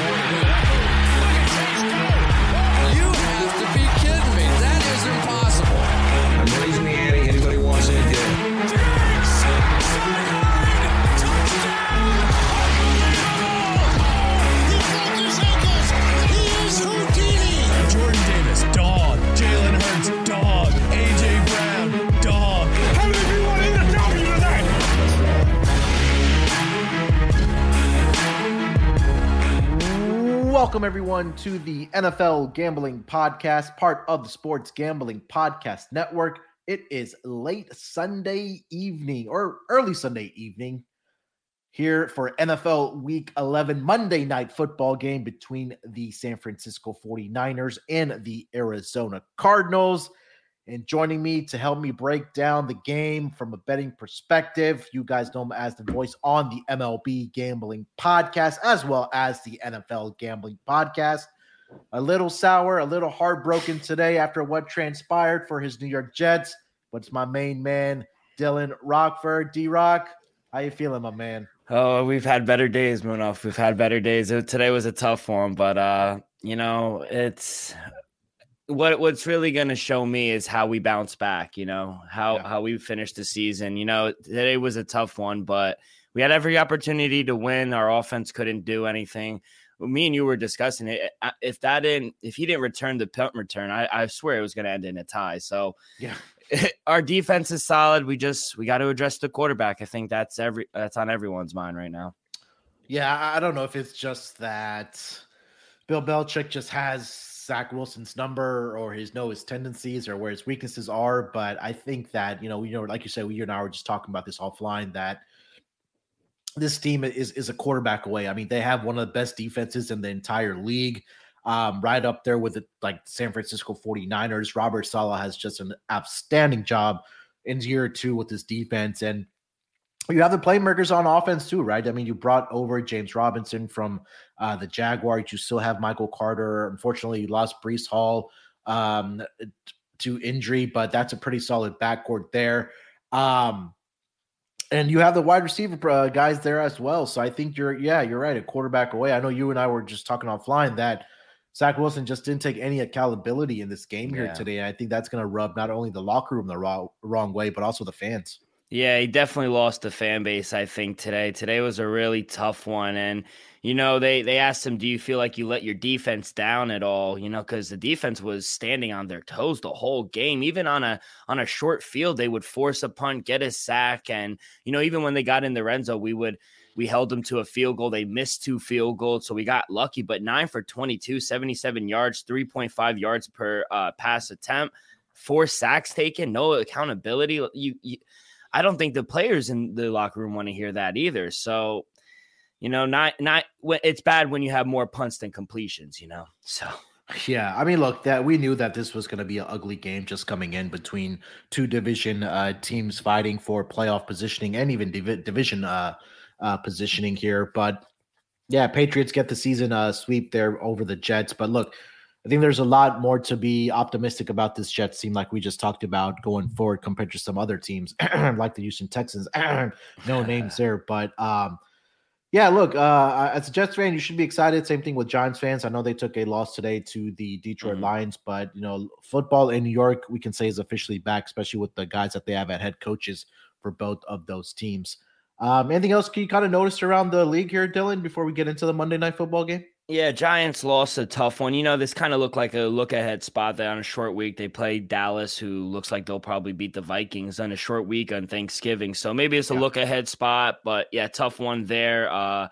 You Welcome, everyone, to the NFL Gambling Podcast, part of the Sports Gambling Podcast Network. It is late Sunday evening or early Sunday evening here for NFL Week 11 Monday night football game between the San Francisco 49ers and the Arizona Cardinals. And joining me to help me break down the game from a betting perspective, you guys know him as the voice on the MLB Gambling Podcast, as well as the NFL Gambling Podcast. A little sour, a little heartbroken today after what transpired for his New York Jets. But it's my main man, Dylan Rockford. D Rock, how you feeling, my man? Oh, we've had better days, Munaf. We've had better days. It- Today was a tough one, but uh, you know, it's what what's really going to show me is how we bounce back. You know how Yeah. how we finish the season. You know, today was a tough one, but we had every opportunity to win. Our offense couldn't do anything. Me and you were discussing it. If that didn't, if he didn't return the punt return, I, I swear it was going to end in a tie. So Yeah. our defense is solid. We just we got to address the quarterback. I think that's every that's on everyone's mind right now. Yeah, I I don't know if it's just that Bill Belichick just has Zach Wilson's number or his know his tendencies or where his weaknesses are. But I think that, you know, you know, like you said, you and I were just talking about this offline that this team is is a quarterback away. I mean, they have one of the best defenses in the entire league. Um, right up there with the like San Francisco 49ers. Robert Saleh has just an outstanding job in year two with this defense. And you have the playmakers on offense too, right? I mean, you brought over James Robinson from uh, the Jaguars. You still have Michael Carter. Unfortunately, you lost Breece Hall um, to injury, but that's a pretty solid backcourt there. Um, and you have the wide receiver uh, guys there as well. So I think you're, yeah, you're right. A quarterback away. I know you and I were just talking offline that Zach Wilson just didn't take any accountability in this game here Yeah. today. And I think that's going to rub not only the locker room the wrong, wrong way, but also the fans. Yeah, he definitely lost the fan base, I think, today. Today was a really tough one. And, you know, they they asked him, Do you feel like you let your defense down at all? You know, because the defense was standing on their toes the whole game. Even on a on a short field, they would force a punt, get a sack. And, you know, even when they got in the red zone, we would we held them to a field goal. They missed two field goals, so we got lucky, but nine for 22, 77 yards, 3.5 yards per uh, pass attempt, four sacks taken, no accountability. You, you I don't think the players in the locker room want to hear that either. So, you know, not not it's bad when you have more punts than completions, you know. So Yeah, I mean, look, that we knew that this was going to be an ugly game just coming in between two division uh, teams fighting for playoff positioning and even divi- division uh, uh, positioning here. But yeah, Patriots get the season uh, sweep there over the Jets. But look, I think there's a lot more to be optimistic about this Jets team, like we just talked about going forward compared to some other teams, like the Houston Texans. no names there, but um, yeah, look, uh, as a Jets fan, you should be excited. Same thing with Giants fans. I know they took a loss today to the Detroit Mhm. Lions, but you know, football in New York, we can say is officially back, especially with the guys that they have at head coaches for both of those teams. Um, anything else can you kind of noticed around the league here, Dylan, before we get into the Monday night football game? Yeah, Giants lost a tough one. You know, this kind of looked like a look ahead spot there on a short week. They play Dallas, who looks like they'll probably beat the Vikings on a short week on Thanksgiving. So maybe it's a Yeah. look ahead spot, but yeah, tough one there. Uh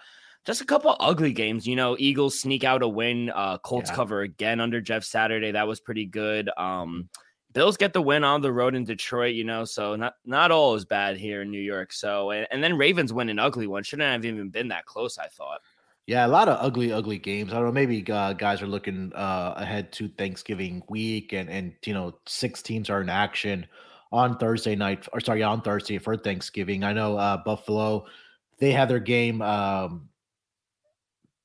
just a couple ugly games, you know. Eagles sneak out a win. Uh, Colts Yeah. cover again under Jeff Saturday. That was pretty good. Um, Bills get the win on the road in Detroit, you know, so not not all is bad here in New York. So and, and then Ravens win an ugly one. Shouldn't have even been that close, I thought. Yeah, a lot of ugly, ugly games. I don't know. Maybe uh, guys are looking uh, ahead to Thanksgiving week, and and you know, six teams are in action on Thursday night, or sorry, on Thursday for Thanksgiving. I know uh, Buffalo, they had their game um,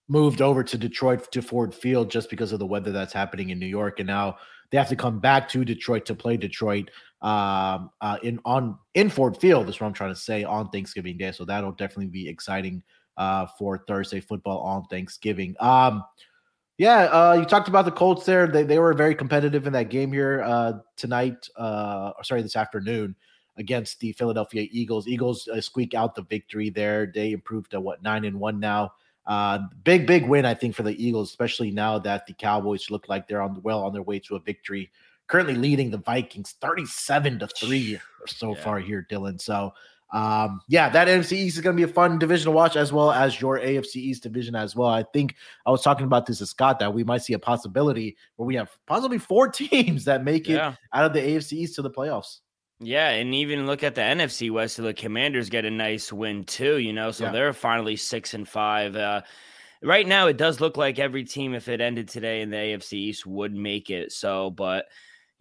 moved over to Detroit to Ford Field just because of the weather that's happening in New York, and now they have to come back to Detroit to play Detroit um, uh, in on in Ford Field. Is what I'm trying to say on Thanksgiving Day. So that'll definitely be exciting uh, for Thursday football on Thanksgiving. Um, yeah, uh, you talked about the Colts there. They, they were very competitive in that game here uh, tonight, uh, sorry, this afternoon against the Philadelphia Eagles. Eagles uh, squeak out the victory there. They improved to what, nine and one now. Uh, big, big win, I think, for the Eagles, especially now that the Cowboys look like they're on well on their way to a victory. Currently leading the Vikings 37 to 3 so yeah. far here, Dylan. So um, yeah, that NFC East is going to be a fun division to watch, as well as your AFC East division as well. I think I was talking about this to Scott that we might see a possibility where we have possibly four teams that make it yeah. out of the AFC East to the playoffs. Yeah, and even look at the NFC West. So the Commanders get a nice win too. You know, so yeah. they're finally six and five. Uh, right now, it does look like every team, if it ended today in the AFC East, would make it. So, but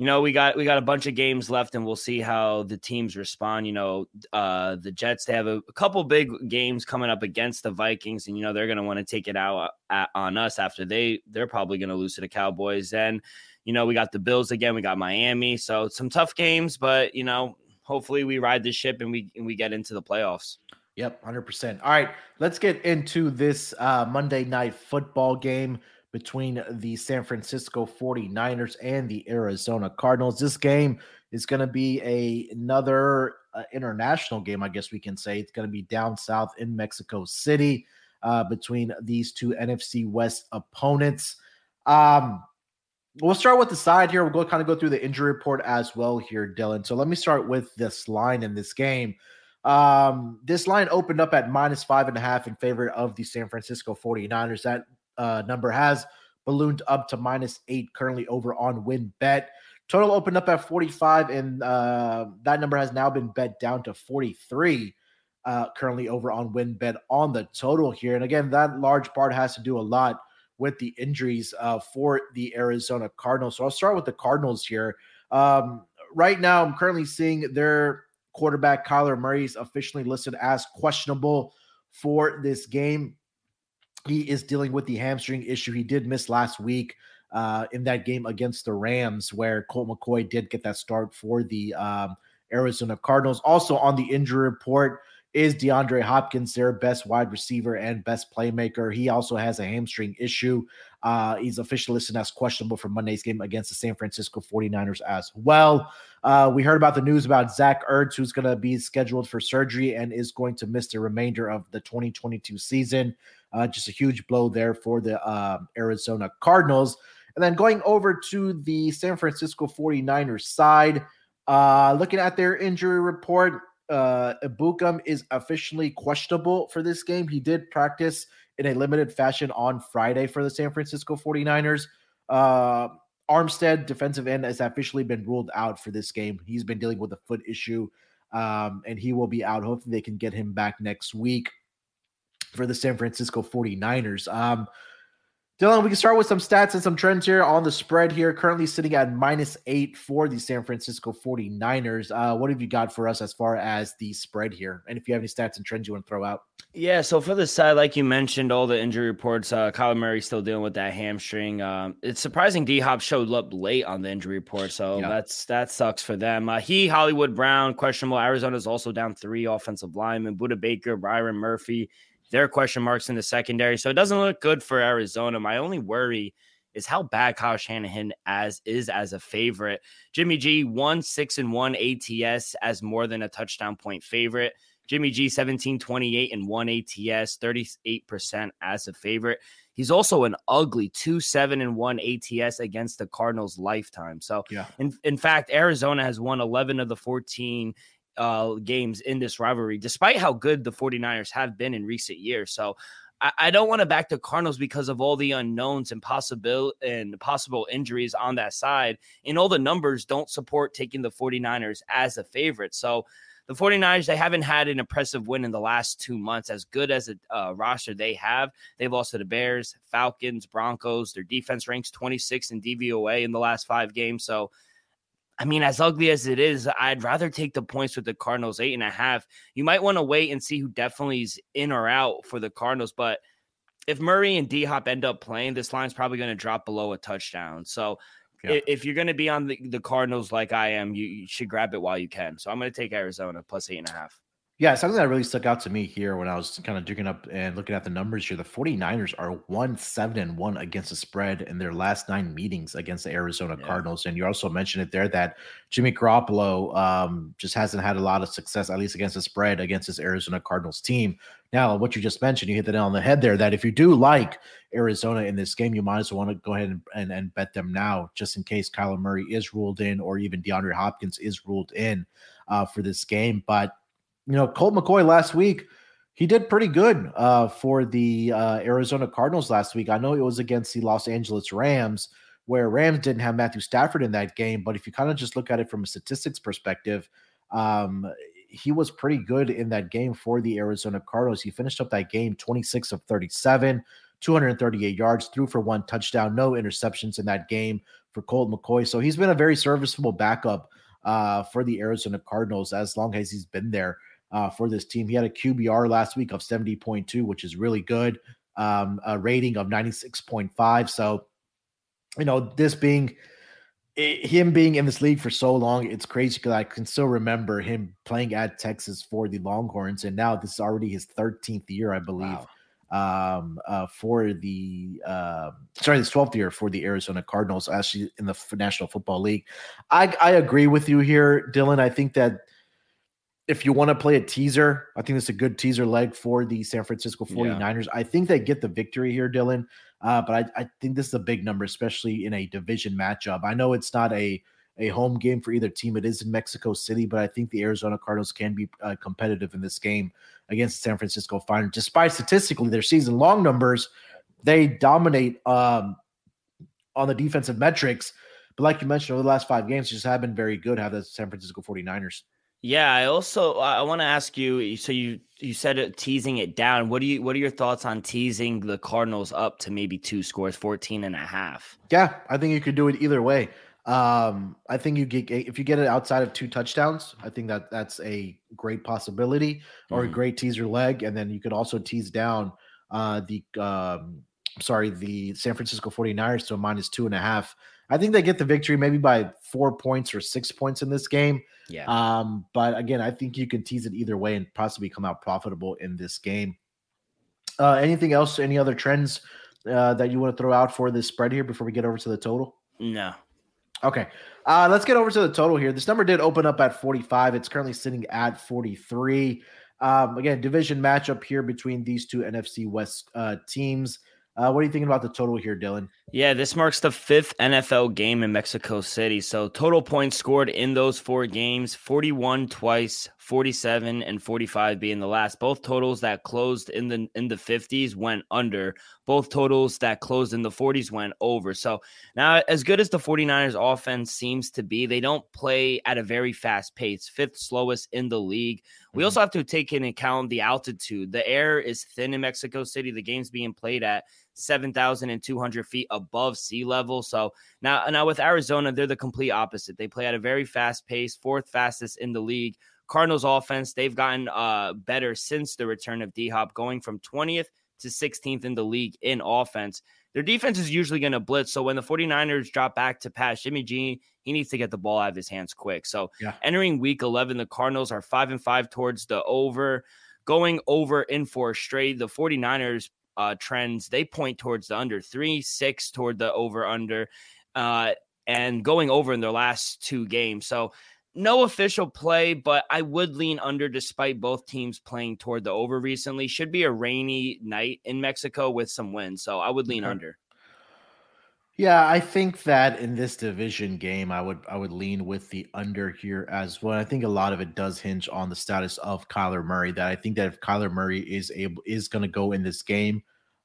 you know, we got we got a bunch of games left, and we'll see how the teams respond. You know, uh, the Jets they have a, a couple big games coming up against the Vikings, and you know they're going to want to take it out at, on us after they they're probably going to lose to the Cowboys. And you know, we got the Bills again, we got Miami, so some tough games, but you know, hopefully we ride the ship and we and we get into the playoffs. Yep, 100%. All right, let's get into this uh, Monday night football game between the San Francisco 49ers and the Arizona Cardinals. This game is going to be a another uh, international game, I guess we can say. It's going to be down south in Mexico City uh, between these two NFC West opponents. Um, we'll start with the side here. We'll go kind of go through the injury report as well here, Dylan. So let me start with this line in this game. Um, this line opened up at minus five and a half in favor of the San Francisco 49ers. That uh, number has ballooned up to minus eight currently over on WynnBET. Total opened up at 45, and uh, that number has now been bet down to 43 uh, currently over on WynnBET on the total here. And again, that large part has to do a lot with the injuries uh, for the Arizona Cardinals. So I'll start with the Cardinals here. Um, right now, I'm currently seeing their quarterback, Kyler Murray, is officially listed as questionable for this game he is dealing with the hamstring issue. He did miss last week uh, in that game against the Rams, where Colt McCoy did get that start for the um, Arizona Cardinals. Also on the injury report is DeAndre Hopkins, their best wide receiver and best playmaker. He also has a hamstring issue. Uh, he's officially listed as questionable for Monday's game against the San Francisco 49ers as well. Uh, we heard about the news about Zach Ertz, who's going to be scheduled for surgery and is going to miss the remainder of the 2022 season. Uh, just a huge blow there for the uh, Arizona Cardinals. And then going over to the San Francisco 49ers side, uh, looking at their injury report, uh, Ebukam is officially questionable for this game. He did practice in a limited fashion on Friday for the San Francisco 49ers. Uh, Armstead, defensive end, has officially been ruled out for this game. He's been dealing with a foot issue, um, and he will be out. Hopefully, they can get him back next week for the San Francisco 49ers. Um, Dylan, we can start with some stats and some trends here on the spread here. Currently sitting at minus eight for the San Francisco 49ers. Uh, what have you got for us as far as the spread here? And if you have any stats and trends you want to throw out? Yeah, so for the side, like you mentioned, all the injury reports, uh, Kyler Murray still dealing with that hamstring. Um, it's surprising D Hop showed up late on the injury report, so yeah. that's that sucks for them. Uh, he, Hollywood Brown, questionable. Arizona's also down three offensive linemen: Budda Baker, Byron Murphy, there are question marks in the secondary. So it doesn't look good for Arizona. My only worry is how bad Kyle Shanahan as is as a favorite. Jimmy G one six and one ATS as more than a touchdown point favorite. Jimmy G 17 28 and one ATS, 38% as a favorite. He's also an ugly 2 7 and 1 ATS against the Cardinals lifetime. So, yeah. in, in fact, Arizona has won 11 of the 14 uh, games in this rivalry, despite how good the 49ers have been in recent years. So I, I don't want to back the Cardinals because of all the unknowns and possible and possible injuries on that side. And all the numbers don't support taking the 49ers as a favorite. So the 49ers, they haven't had an impressive win in the last two months. As good as a uh, roster they have, they've lost to the Bears, Falcons, Broncos. Their defense ranks 26 in DVOA in the last five games. So, I mean, as ugly as it is, I'd rather take the points with the Cardinals, eight and a half. You might want to wait and see who definitely is in or out for the Cardinals, but if Murray and D Hop end up playing, this line's probably going to drop below a touchdown. So yeah. if you're going to be on the, the Cardinals like I am, you, you, should grab it while you can. So I'm going to take Arizona plus eight and a half. Yeah, something that really stuck out to me here when I was kind of digging up and looking at the numbers here. The 49ers are 1 7 and 1 against the spread in their last nine meetings against the Arizona yeah. Cardinals. And you also mentioned it there that Jimmy Garoppolo um, just hasn't had a lot of success, at least against the spread, against this Arizona Cardinals team. Now, what you just mentioned, you hit the nail on the head there that if you do like Arizona in this game, you might as well want to go ahead and, and, and bet them now, just in case Kyler Murray is ruled in or even DeAndre Hopkins is ruled in uh, for this game. But you know, Colt McCoy last week, he did pretty good uh, for the uh, Arizona Cardinals last week. I know it was against the Los Angeles Rams, where Rams didn't have Matthew Stafford in that game. But if you kind of just look at it from a statistics perspective, um, he was pretty good in that game for the Arizona Cardinals. He finished up that game 26 of 37, 238 yards, threw for one touchdown, no interceptions in that game for Colt McCoy. So he's been a very serviceable backup uh, for the Arizona Cardinals as long as he's been there uh, for this team. He had a QBR last week of 70.2, which is really good, um, a rating of 96.5. So, you know, this being him being in this league for so long, it's crazy because I can still remember him playing at Texas for the Longhorns, and now this is already his 13th year, I believe. Wow. Um, uh, for the uh, sorry, his 12th year for the Arizona Cardinals, actually in the National Football League. I, I agree with you here, Dylan. I think that if you want to play a teaser, I think it's a good teaser leg for the San Francisco 49ers. Yeah. I think they get the victory here, Dylan. Uh, but I, I, think this is a big number, especially in a division matchup. I know it's not a a home game for either team. It is in Mexico City, but I think the Arizona Cardinals can be uh, competitive in this game against the San Francisco 49ers. Despite statistically their season long numbers, they dominate um, on the defensive metrics. But like you mentioned, over the last five games, just have been very good. Have the San Francisco 49ers. Yeah, I also I want to ask you. So you you said it, teasing it down. What do you what are your thoughts on teasing the Cardinals up to maybe two scores, 14 and a half? Yeah, I think you could do it either way. Um, I think you get if you get it outside of two touchdowns, I think that that's a great possibility or mm. a great teaser leg, and then you could also tease down uh the um sorry the San Francisco 49ers to a minus two and a half. I think they get the victory maybe by four points or six points in this game. Yeah. Um, but again, I think you can tease it either way and possibly come out profitable in this game. Uh, anything else? Any other trends uh, that you want to throw out for this spread here before we get over to the total? No. Okay. Uh, let's get over to the total here. This number did open up at 45. It's currently sitting at 43. Um, again, division matchup here between these two NFC West uh, teams. Uh, what are you thinking about the total here, Dylan? Yeah, this marks the fifth NFL game in Mexico City. So total points scored in those four games 41 twice, 47 and 45 being the last. Both totals that closed in the in the 50s went under. Both totals that closed in the 40s went over. So now as good as the 49ers offense seems to be, they don't play at a very fast pace. Fifth slowest in the league. We mm-hmm. also have to take into account the altitude. The air is thin in Mexico City. The game's being played at 7,200 feet above sea level. So now, now with Arizona, they're the complete opposite. They play at a very fast pace, fourth fastest in the league. Cardinals offense, they've gotten uh, better since the return of D Hop, going from 20th to 16th in the league in offense. Their defense is usually going to blitz. So when the 49ers drop back to pass, Jimmy G, he needs to get the ball out of his hands quick. So yeah. entering week 11, the Cardinals are five and five towards the over. Going over in four straight, the 49ers uh, trends, they point towards the under three, six toward the over under, uh, and going over in their last two games. So no official play, but I would lean under despite both teams playing toward the over recently. Should be a rainy night in Mexico with some wind. So I would lean okay. under. Yeah, I think that in this division game, I would I would lean with the under here as well. I think a lot of it does hinge on the status of Kyler Murray. That I think that if Kyler Murray is able is going to go in this game,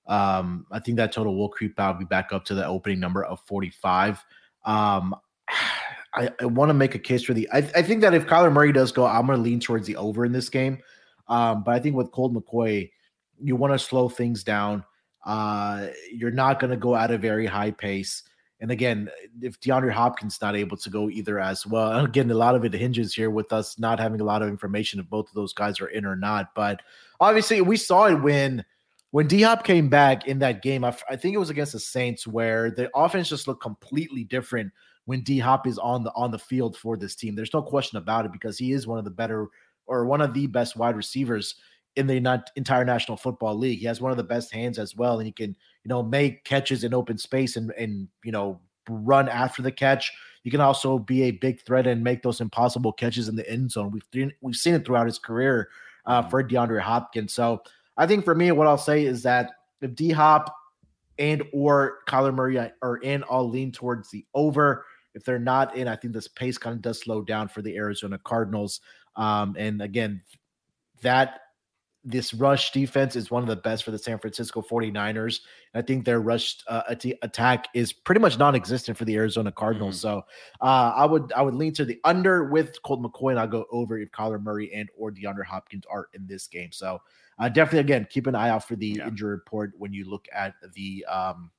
um, I think that total will creep out, be back up to the opening number of 45. Um, I, I want to make a case for the. I, I think that if Kyler Murray does go, I'm going to lean towards the over in this game. Um, but I think with Colt McCoy, you want to slow things down. Uh, you're not going to go at a very high pace. And again, if DeAndre Hopkins not able to go either as well, again, a lot of it hinges here with us not having a lot of information if both of those guys are in or not. But obviously, we saw it when when D Hop came back in that game. I, I think it was against the Saints where the offense just looked completely different when D Hop is on the on the field for this team. There's no question about it because he is one of the better or one of the best wide receivers in the not entire National Football League. He has one of the best hands as well, and he can you know make catches in open space and and you know run after the catch. You can also be a big threat and make those impossible catches in the end zone. We've seen, we've seen it throughout his career uh, mm-hmm. for DeAndre Hopkins. So I think for me, what I'll say is that if D Hop and or Kyler Murray are in, I'll lean towards the over. If they're not in, I think this pace kind of does slow down for the Arizona Cardinals. Um, and again, that this rush defense is one of the best for the San Francisco 49ers. I think their rush uh, attack is pretty much non-existent for the Arizona Cardinals. Mm-hmm. So uh, I would I would lean to the under with Colt McCoy, and I'll go over if Kyler Murray and or DeAndre Hopkins are in this game. So uh, definitely again keep an eye out for the yeah. injury report when you look at the um,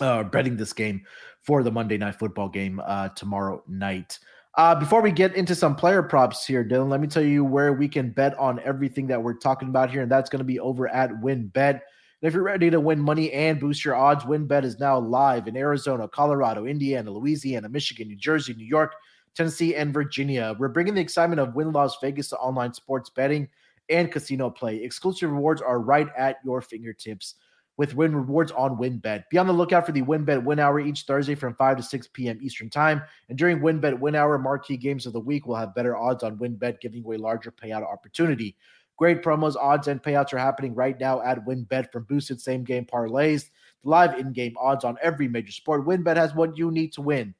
uh, betting this game for the Monday Night Football game uh, tomorrow night. Uh, before we get into some player props here, Dylan, let me tell you where we can bet on everything that we're talking about here, and that's going to be over at WynnBET. And if you're ready to win money and boost your odds, WynnBET is now live in Arizona, Colorado, Indiana, Louisiana, Michigan, New Jersey, New York, Tennessee, and Virginia. We're bringing the excitement of Wynn Las Vegas to online sports betting and casino play. Exclusive rewards are right at your fingertips with Wynn Rewards on WynnBET. Be on the lookout for the WynnBET Win Hour each Thursday from 5 to 6 p.m. Eastern Time. And during WynnBET Win Hour, marquee games of the week will have better odds on WynnBET, giving you a larger payout opportunity. Great promos, odds, and payouts are happening right now at WynnBET from boosted same game parlays, live in game odds on every major sport. WynnBET has what you need to win.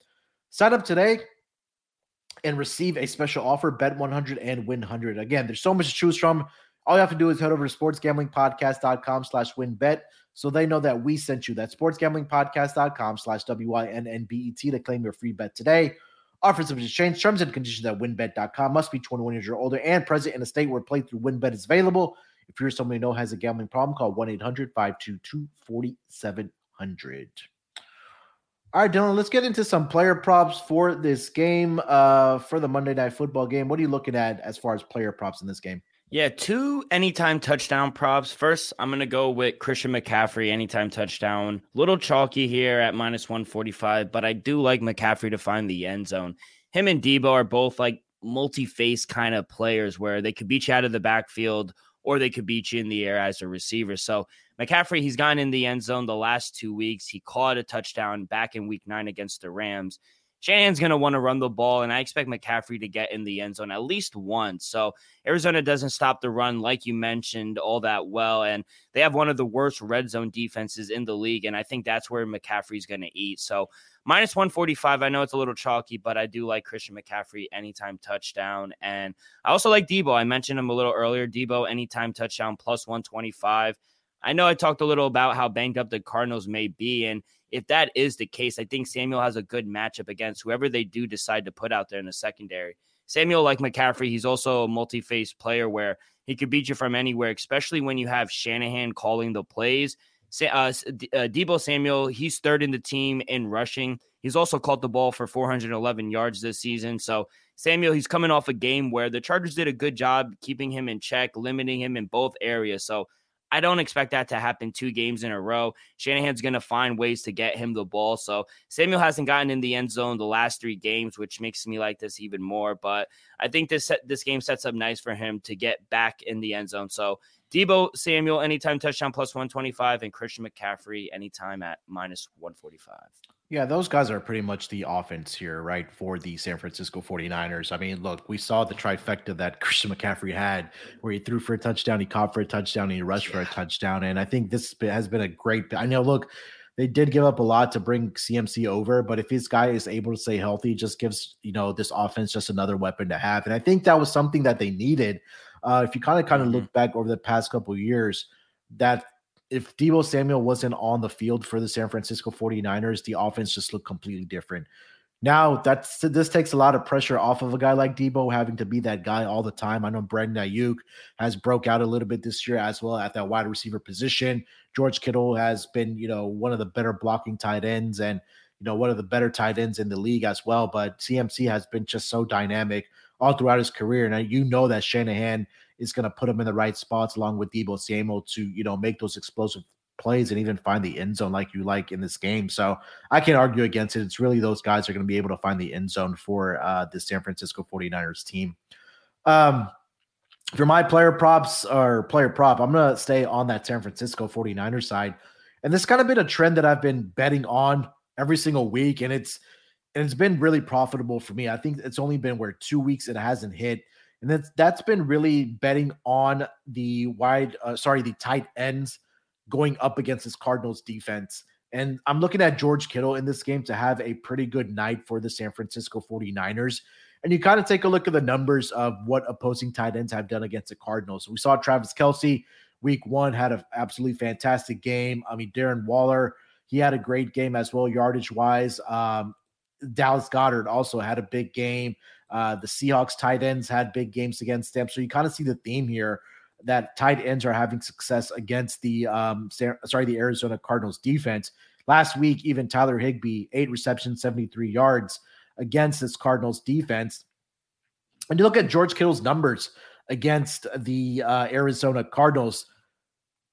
Sign up today and receive a special offer bet 100 and win 100 again there's so much to choose from all you have to do is head over to sportsgamblingpodcast.com slash wynnbet so they know that we sent you. That sportsgamblingpodcast.com slash W-I-N-N-B-E-T to claim your free bet today. Offers of exchange, terms and conditions at wynnbet.com. Must be 21 years or older and present in a state where playthrough WynnBET is available. If you're someone you know has a gambling problem, call 1-800-522-4700. All right, Dylan, let's get into some player props for this game, uh, for the Monday Night Football game. What are you looking at as far as player props in this game? Yeah, two anytime touchdown props. First, I'm going to go with Christian McCaffrey, anytime touchdown. Little chalky here at minus 145, but I do like McCaffrey to find the end zone. Him and Debo are both like multi face kind of players where they could beat you out of the backfield or they could beat you in the air as a receiver. So McCaffrey, he's gone in the end zone the last two weeks. He caught a touchdown back in week nine against the Rams. Shanahan's going to want to run the ball, and I expect McCaffrey to get in the end zone at least once. So Arizona doesn't stop the run, like you mentioned, all that well. And they have one of the worst red zone defenses in the league. And I think that's where McCaffrey's going to eat. So minus 145. I know it's a little chalky, but I do like Christian McCaffrey anytime touchdown. And I also like Deebo. I mentioned him a little earlier. Deebo anytime touchdown plus 125. I know I talked a little about how banged up the Cardinals may be. And if that is the case, I think Samuel has a good matchup against whoever they do decide to put out there in the secondary. Samuel, like McCaffrey, he's also a multi face player where he could beat you from anywhere, especially when you have Shanahan calling the plays. Uh, uh, Deebo Samuel, he's third in the team in rushing. He's also caught the ball for 411 yards this season. So, Samuel, he's coming off a game where the Chargers did a good job keeping him in check, limiting him in both areas. So, I don't expect that to happen two games in a row. Shanahan's going to find ways to get him the ball. So Samuel hasn't gotten in the end zone the last three games, which makes me like this even more. But I think this this game sets up nice for him to get back in the end zone. So Deebo Samuel anytime touchdown plus 125 and Christian McCaffrey anytime at minus 145. Yeah, those guys are pretty much the offense here, right? For the San Francisco 49ers. I mean, look, we saw the trifecta that Christian McCaffrey had where he threw for a touchdown, he caught for a touchdown, and he rushed yeah. for a touchdown. And I think this has been a great. I know, look, they did give up a lot to bring CMC over, but if this guy is able to stay healthy, just gives, you know, this offense just another weapon to have. And I think that was something that they needed. Uh, if you kind of kind of mm-hmm. look back over the past couple years, that if Deebo Samuel wasn't on the field for the San Francisco 49ers, the offense just looked completely different. Now that's this takes a lot of pressure off of a guy like Deebo having to be that guy all the time. I know Brandon Aiyuk has broke out a little bit this year as well at that wide receiver position. George Kittle has been, you know, one of the better blocking tight ends and you know one of the better tight ends in the league as well. But CMC has been just so dynamic all throughout his career, and you know that Shanahan is going to put him in the right spots along with Deebo Samuel to you know make those explosive plays and even find the end zone like you like in this game. So I can't argue against it. It's really those guys are going to be able to find the end zone for uh, the San Francisco 49ers team. Um, for my player props or player prop, I'm going to stay on that San Francisco 49ers side. And this kind of been a trend that I've been betting on every single week. And it's, and it's been really profitable for me. I think it's only been where two weeks it hasn't hit. And that's, that's been really betting on the wide, uh, sorry, the tight ends going up against this Cardinals defense. And I'm looking at George Kittle in this game to have a pretty good night for the San Francisco 49ers. And you kind of take a look at the numbers of what opposing tight ends have done against the Cardinals. We saw Travis Kelce week one had an absolutely fantastic game. I mean, Darren Waller, he had a great game as well, yardage wise. Um, Dallas Goedert also had a big game. Uh, the Seahawks tight ends had big games against them. So you kind of see the theme here that tight ends are having success against the um sorry the Arizona Cardinals defense. Last week, even Tyler Higbee, eight receptions, 73 yards against this Cardinals defense. And you look at George Kittle's numbers against the uh, Arizona Cardinals.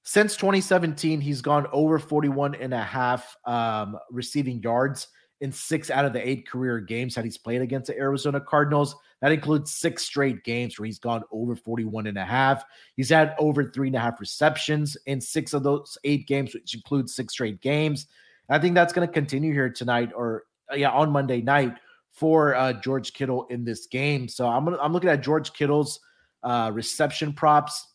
Since 2017, he's gone over 41 and a half um, receiving yards in six out of the eight career games that he's played against the Arizona Cardinals. That includes six straight games where he's gone over 41 and a half. He's had over three and a half receptions in six of those eight games, which includes six straight games. I think that's going to continue here tonight or uh, yeah, on Monday night for uh, George Kittle in this game. So I'm gonna, I'm looking at George Kittle's uh, reception props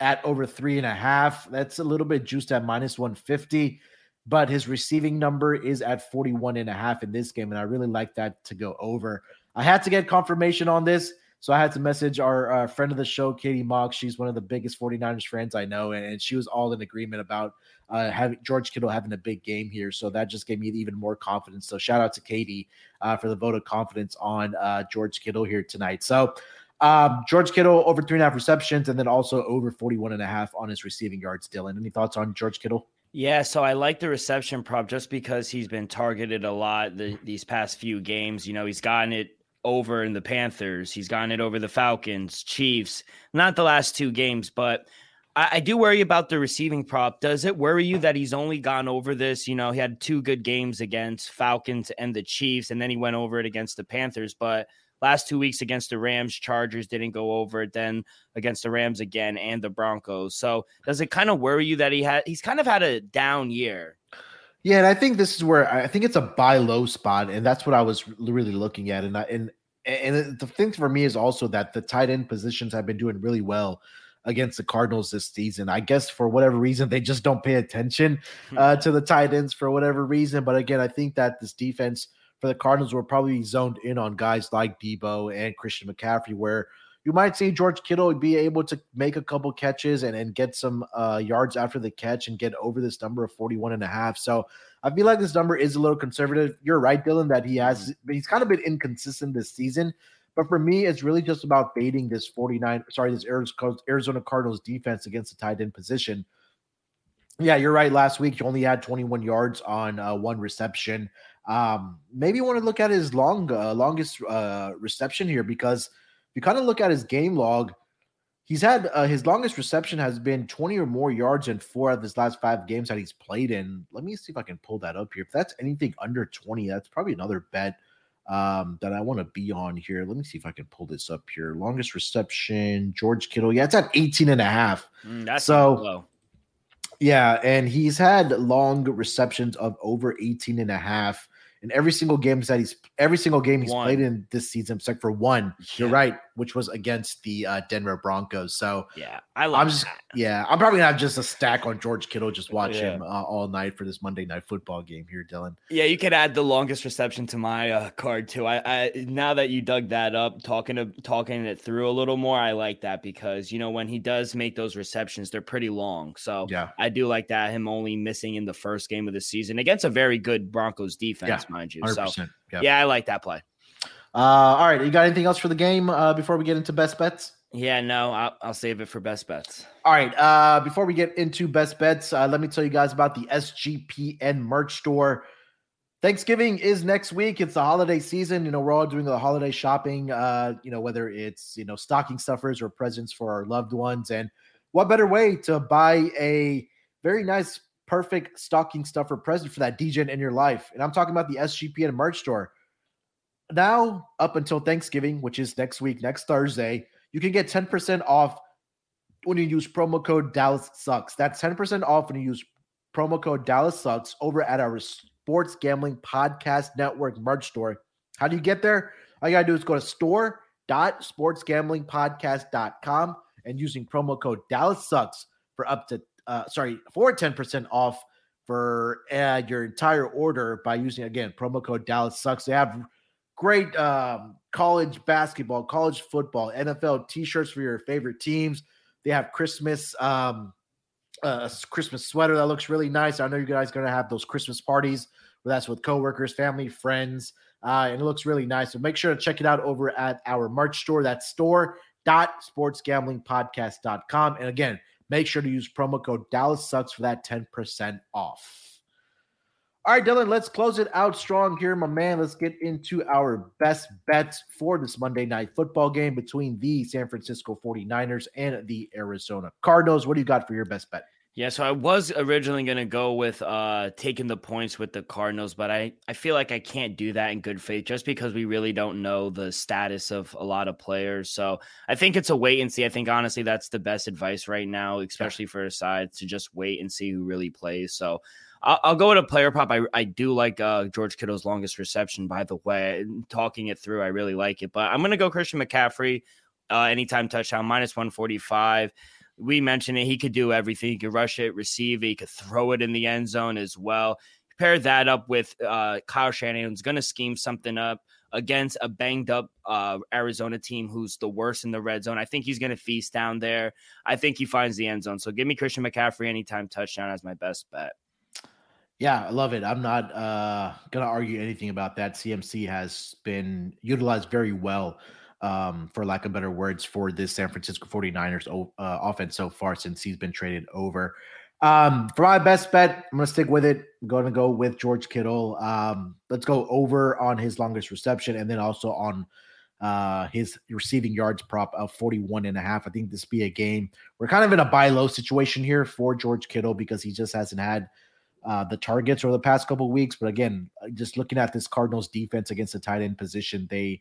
at over three and a half. That's a little bit juiced at minus 150, but his receiving number is at 41 and a half in this game. And I really like that to go over. I had to get confirmation on this. So I had to message our uh, friend of the show, Katie Mock. She's one of the biggest 49ers fans I know, and, and she was all in agreement about uh, having George Kittle having a big game here. So that just gave me even more confidence. So shout out to Katie uh, for the vote of confidence on uh, George Kittle here tonight. So um, George Kittle over three and a half receptions, and then also over 41 and a half on his receiving yards. Dylan, any thoughts on George Kittle? Yeah, so I like the reception prop just because he's been targeted a lot the, these past few games. You know, he's gotten it over in the Panthers. He's gotten it over the Falcons, Chiefs. Not the last two games, but I, I, do worry about the receiving prop. Does it worry you that he's only gone over this? You know, he had two good games against Falcons and the Chiefs, and then he went over it against the Panthers. But last two weeks against the Rams, Chargers didn't go over it. Then against the Rams again and the Broncos. So does it kind of worry you that he had he's kind of had a down year? Yeah, and I think this is where I think it's a buy low spot, and that's what I was really looking at. And I, and and the thing for me is also that the tight end positions have been doing really well against the Cardinals this season. I guess for whatever reason they just don't pay attention hmm. uh, to the tight ends for whatever reason. But again, I think that this defense for the Cardinals were probably zoned in on guys like Deebo and Christian McCaffrey, where you might see George Kittle be able to make a couple catches and, and get some uh, yards after the catch and get over this number of 41 and a half. So I feel like this number is a little conservative. You're right, Dylan, that he has, mm-hmm. he's kind of been inconsistent this season. But for me, it's really just about baiting this 49, sorry, this Arizona Cardinals defense against the tight end position. Yeah, you're right. Last week, you only had 21 yards on uh, one reception. Um, maybe you want to look at his long, uh, longest uh, reception here because – you kind of look at his game log, he's had uh, his longest reception has been 20 or more yards in four of his last five games that he's played in. Let me see if I can pull that up here. If that's anything under 20, that's probably another bet um, that I want to be on here. Let me see if I can pull this up here. Longest reception, George Kittle. Yeah, it's at 18 and a half. Mm, that's so low. Yeah, and he's had long receptions of over 18 and a half in every single game that he's every single game he's one. played in this season, except for one. Yeah. You're right. Which was against the uh, Denver Broncos. So Yeah, I I'm just that. yeah, I'm probably gonna have just a stack on George Kittle, just watch Yeah. him uh, all night for this Monday night football game here, Dylan. Yeah, you could add the longest reception to my uh, card too. I, I now that you dug that up, talking to talking it through a little more, I like that because you know when he does make those receptions, they're pretty long. So Yeah, I do like that. Him only missing in the first game of the season against a very good Broncos defense, mind you. hundred So percent. Yeah. yeah, I like that play. Uh, all right, you got anything else for the game uh, before we get into best bets? Yeah, no, I'll, I'll save it for best bets. All right. Uh, before we get into best bets, uh, let me tell you guys about the SGPN merch store. Thanksgiving is next week. It's the holiday season. You know, we're all doing the holiday shopping. Uh, you know, whether it's you know stocking stuffers or presents for our loved ones, and what better way to buy a very nice, perfect stocking stuffer present for that DJ in your life? And I'm talking about the SGPN merch store. Now, up until Thanksgiving, which is next week, next Thursday, you can get 10% off when you use promo code Dallas Sucks. That's 10% off when you use promo code Dallas Sucks over at our Sports Gambling Podcast Network merch store. How do you get there? All you gotta do is go to store.sportsgamblingpodcast.com and using promo code Dallas Sucks for up to uh sorry for 10% off for uh, your entire order by using again promo code Dallas Sucks. They have great um, college basketball, college football, NFL t-shirts for your favorite teams. They have Christmas um a Christmas sweater that looks really nice. I know you guys going to have those Christmas parties where that's with coworkers, family, friends, uh, and it looks really nice. So make sure to check it out over at our merch store. That's store.sportsgamblingpodcast.com. And again, make sure to use promo code Dallas Sucks for that 10% off. All right, Dylan, let's close it out strong here, my man. Let's get into our best bets for this Monday night football game between the San Francisco 49ers and the Arizona Cardinals. What do you got for your best bet? Yeah, so I was originally going to go with uh taking the points with the Cardinals, but I I feel like I can't do that in good faith just because we really don't know the status of a lot of players. So I think it's a wait and see. I think honestly that's the best advice right now, especially for a side to just wait and see who really plays. So I'll, I'll go with a player prop. I, I do like uh, George Kittle's longest reception, by the way. Talking it through, I really like it. But I'm going to go Christian McCaffrey, uh, anytime touchdown, minus 145 we mentioned it. He could do everything. He could rush it, receive it. He could throw it in the end zone as well. Pair that up with uh, Kyle Shanahan, who's going to scheme something up against a banged up uh, Arizona team who's the worst in the red zone. I think he's going to feast down there. I think he finds the end zone. So give me Christian McCaffrey anytime touchdown as my best bet. Yeah, I love it. I'm not uh, to argue anything about that. CMC has been utilized very well, um, for lack of better words, for this San Francisco 49ers o- uh, offense so far since he's been traded over. Um, for my best bet, I'm to stick with it. I'm to go with George Kittle. Um, let's go over on his longest reception and then also on uh, his receiving yards prop of 41 and a half. I think this be a game. We're kind of in a buy low situation here for George Kittle because he just hasn't had uh, the targets over the past couple weeks. But again, uh, just looking at this Cardinals defense against the tight end position, they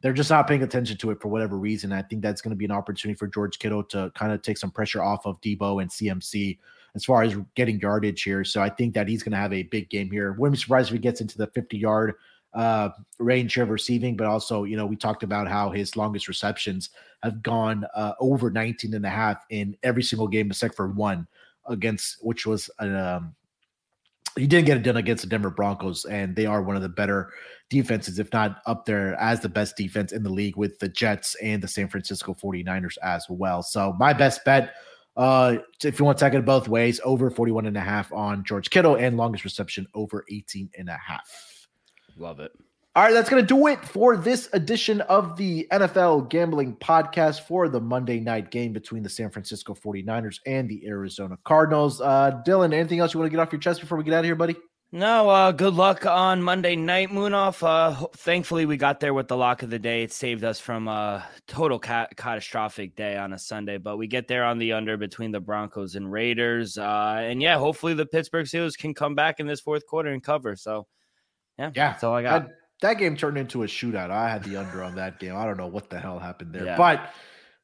they're just not paying attention to it for whatever reason. I think that's going to be an opportunity for George Kittle to kind of take some pressure off of Deebo and CMC as far as getting yardage here. So I think that he's going to have a big game here. Wouldn't be surprised if he gets into the 50 yard uh, range of receiving, but also, you know, we talked about how his longest receptions have gone uh, over 19 and a half in every single game except for one against, which was um, he didn't get it done against the Denver Broncos, and they are one of the better defenses, if not up there as the best defense in the league with the Jets and the San Francisco 49ers as well. So my best bet, uh, if you want to take it both ways, over 41 and a half on George Kittle and longest reception over 18 and a half. Love it. All right, that's going to do it for this edition of the NFL Gambling Podcast for the Monday night game between the San Francisco 49ers and the Arizona Cardinals. Uh, Dylan, anything else you want to get off your chest before we get out of here, buddy? No, uh, good luck on Monday night, Munaf. Uh, thankfully, we got there with the lock of the day. It saved us from a total ca- catastrophic day on a Sunday, but we get there on the under between the Broncos and Raiders. Uh, and yeah, hopefully the Pittsburgh Steelers can come back in this fourth quarter and cover. So, yeah, Yeah, that's all I got. That, that game turned into a shootout. I had the under on that game. I don't know what the hell happened there, Yeah. but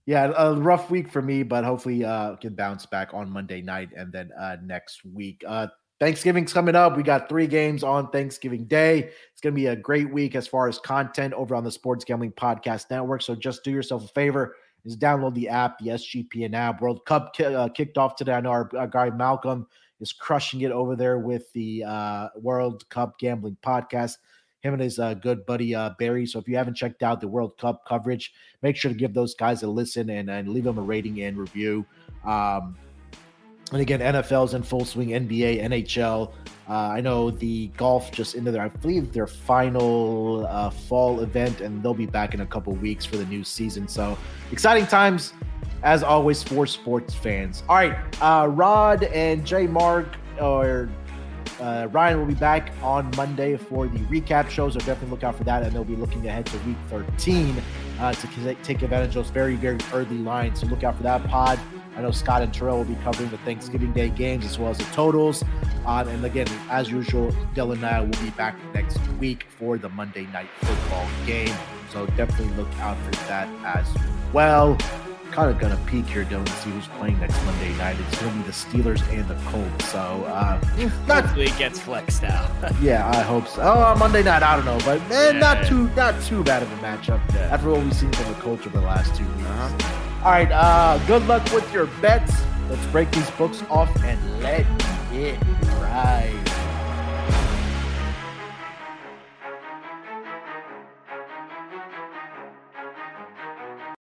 yeah, a rough week for me. But hopefully, uh, can bounce back on Monday night and then uh, next week. Uh, Thanksgiving's coming up. We got three games on Thanksgiving Day. It's going to be a great week as far as content over on the Sports Gambling Podcast Network. So just do yourself a favor is download the app, the SGPN app. World Cup uh, kicked off today. I know our, our, guy Malcolm is crushing it over there with the uh, World Cup Gambling Podcast. Him and his uh, good buddy uh, Barry. So if you haven't checked out the World Cup coverage, make sure to give those guys a listen and, and leave them a rating and review. Um, and again, NFL's in full swing, NBA, NHL. Uh, I know the golf just into their, I believe, their final uh, fall event, and they'll be back in a couple weeks for the new season. So exciting times, as always, for sports fans. All right, uh, Rod and J Mark or uh, Ryan will be back on Monday for the recap shows. So definitely look out for that, and they'll be looking ahead to Week 13 uh, to take advantage of those very, very early lines. So look out for that pod. I know Scott and Terrell will be covering the Thanksgiving Day games as well as the totals. Uh, and again, as usual, Dylan and I will be back next week for the Monday Night Football game. So definitely look out for that as well. Kind of gonna peek here, Dylan, to see who's playing next Monday night. It's gonna be the Steelers and the Colts. So uh, not hopefully it gets flexed out. yeah, I hope so. Oh, Monday night, I don't know, but man, yeah, not too not too bad of a matchup yeah. after what we've seen from the Colts over the last two weeks. Uh-huh. All right. Uh, good luck with your bets. Let's break these books off and let it ride.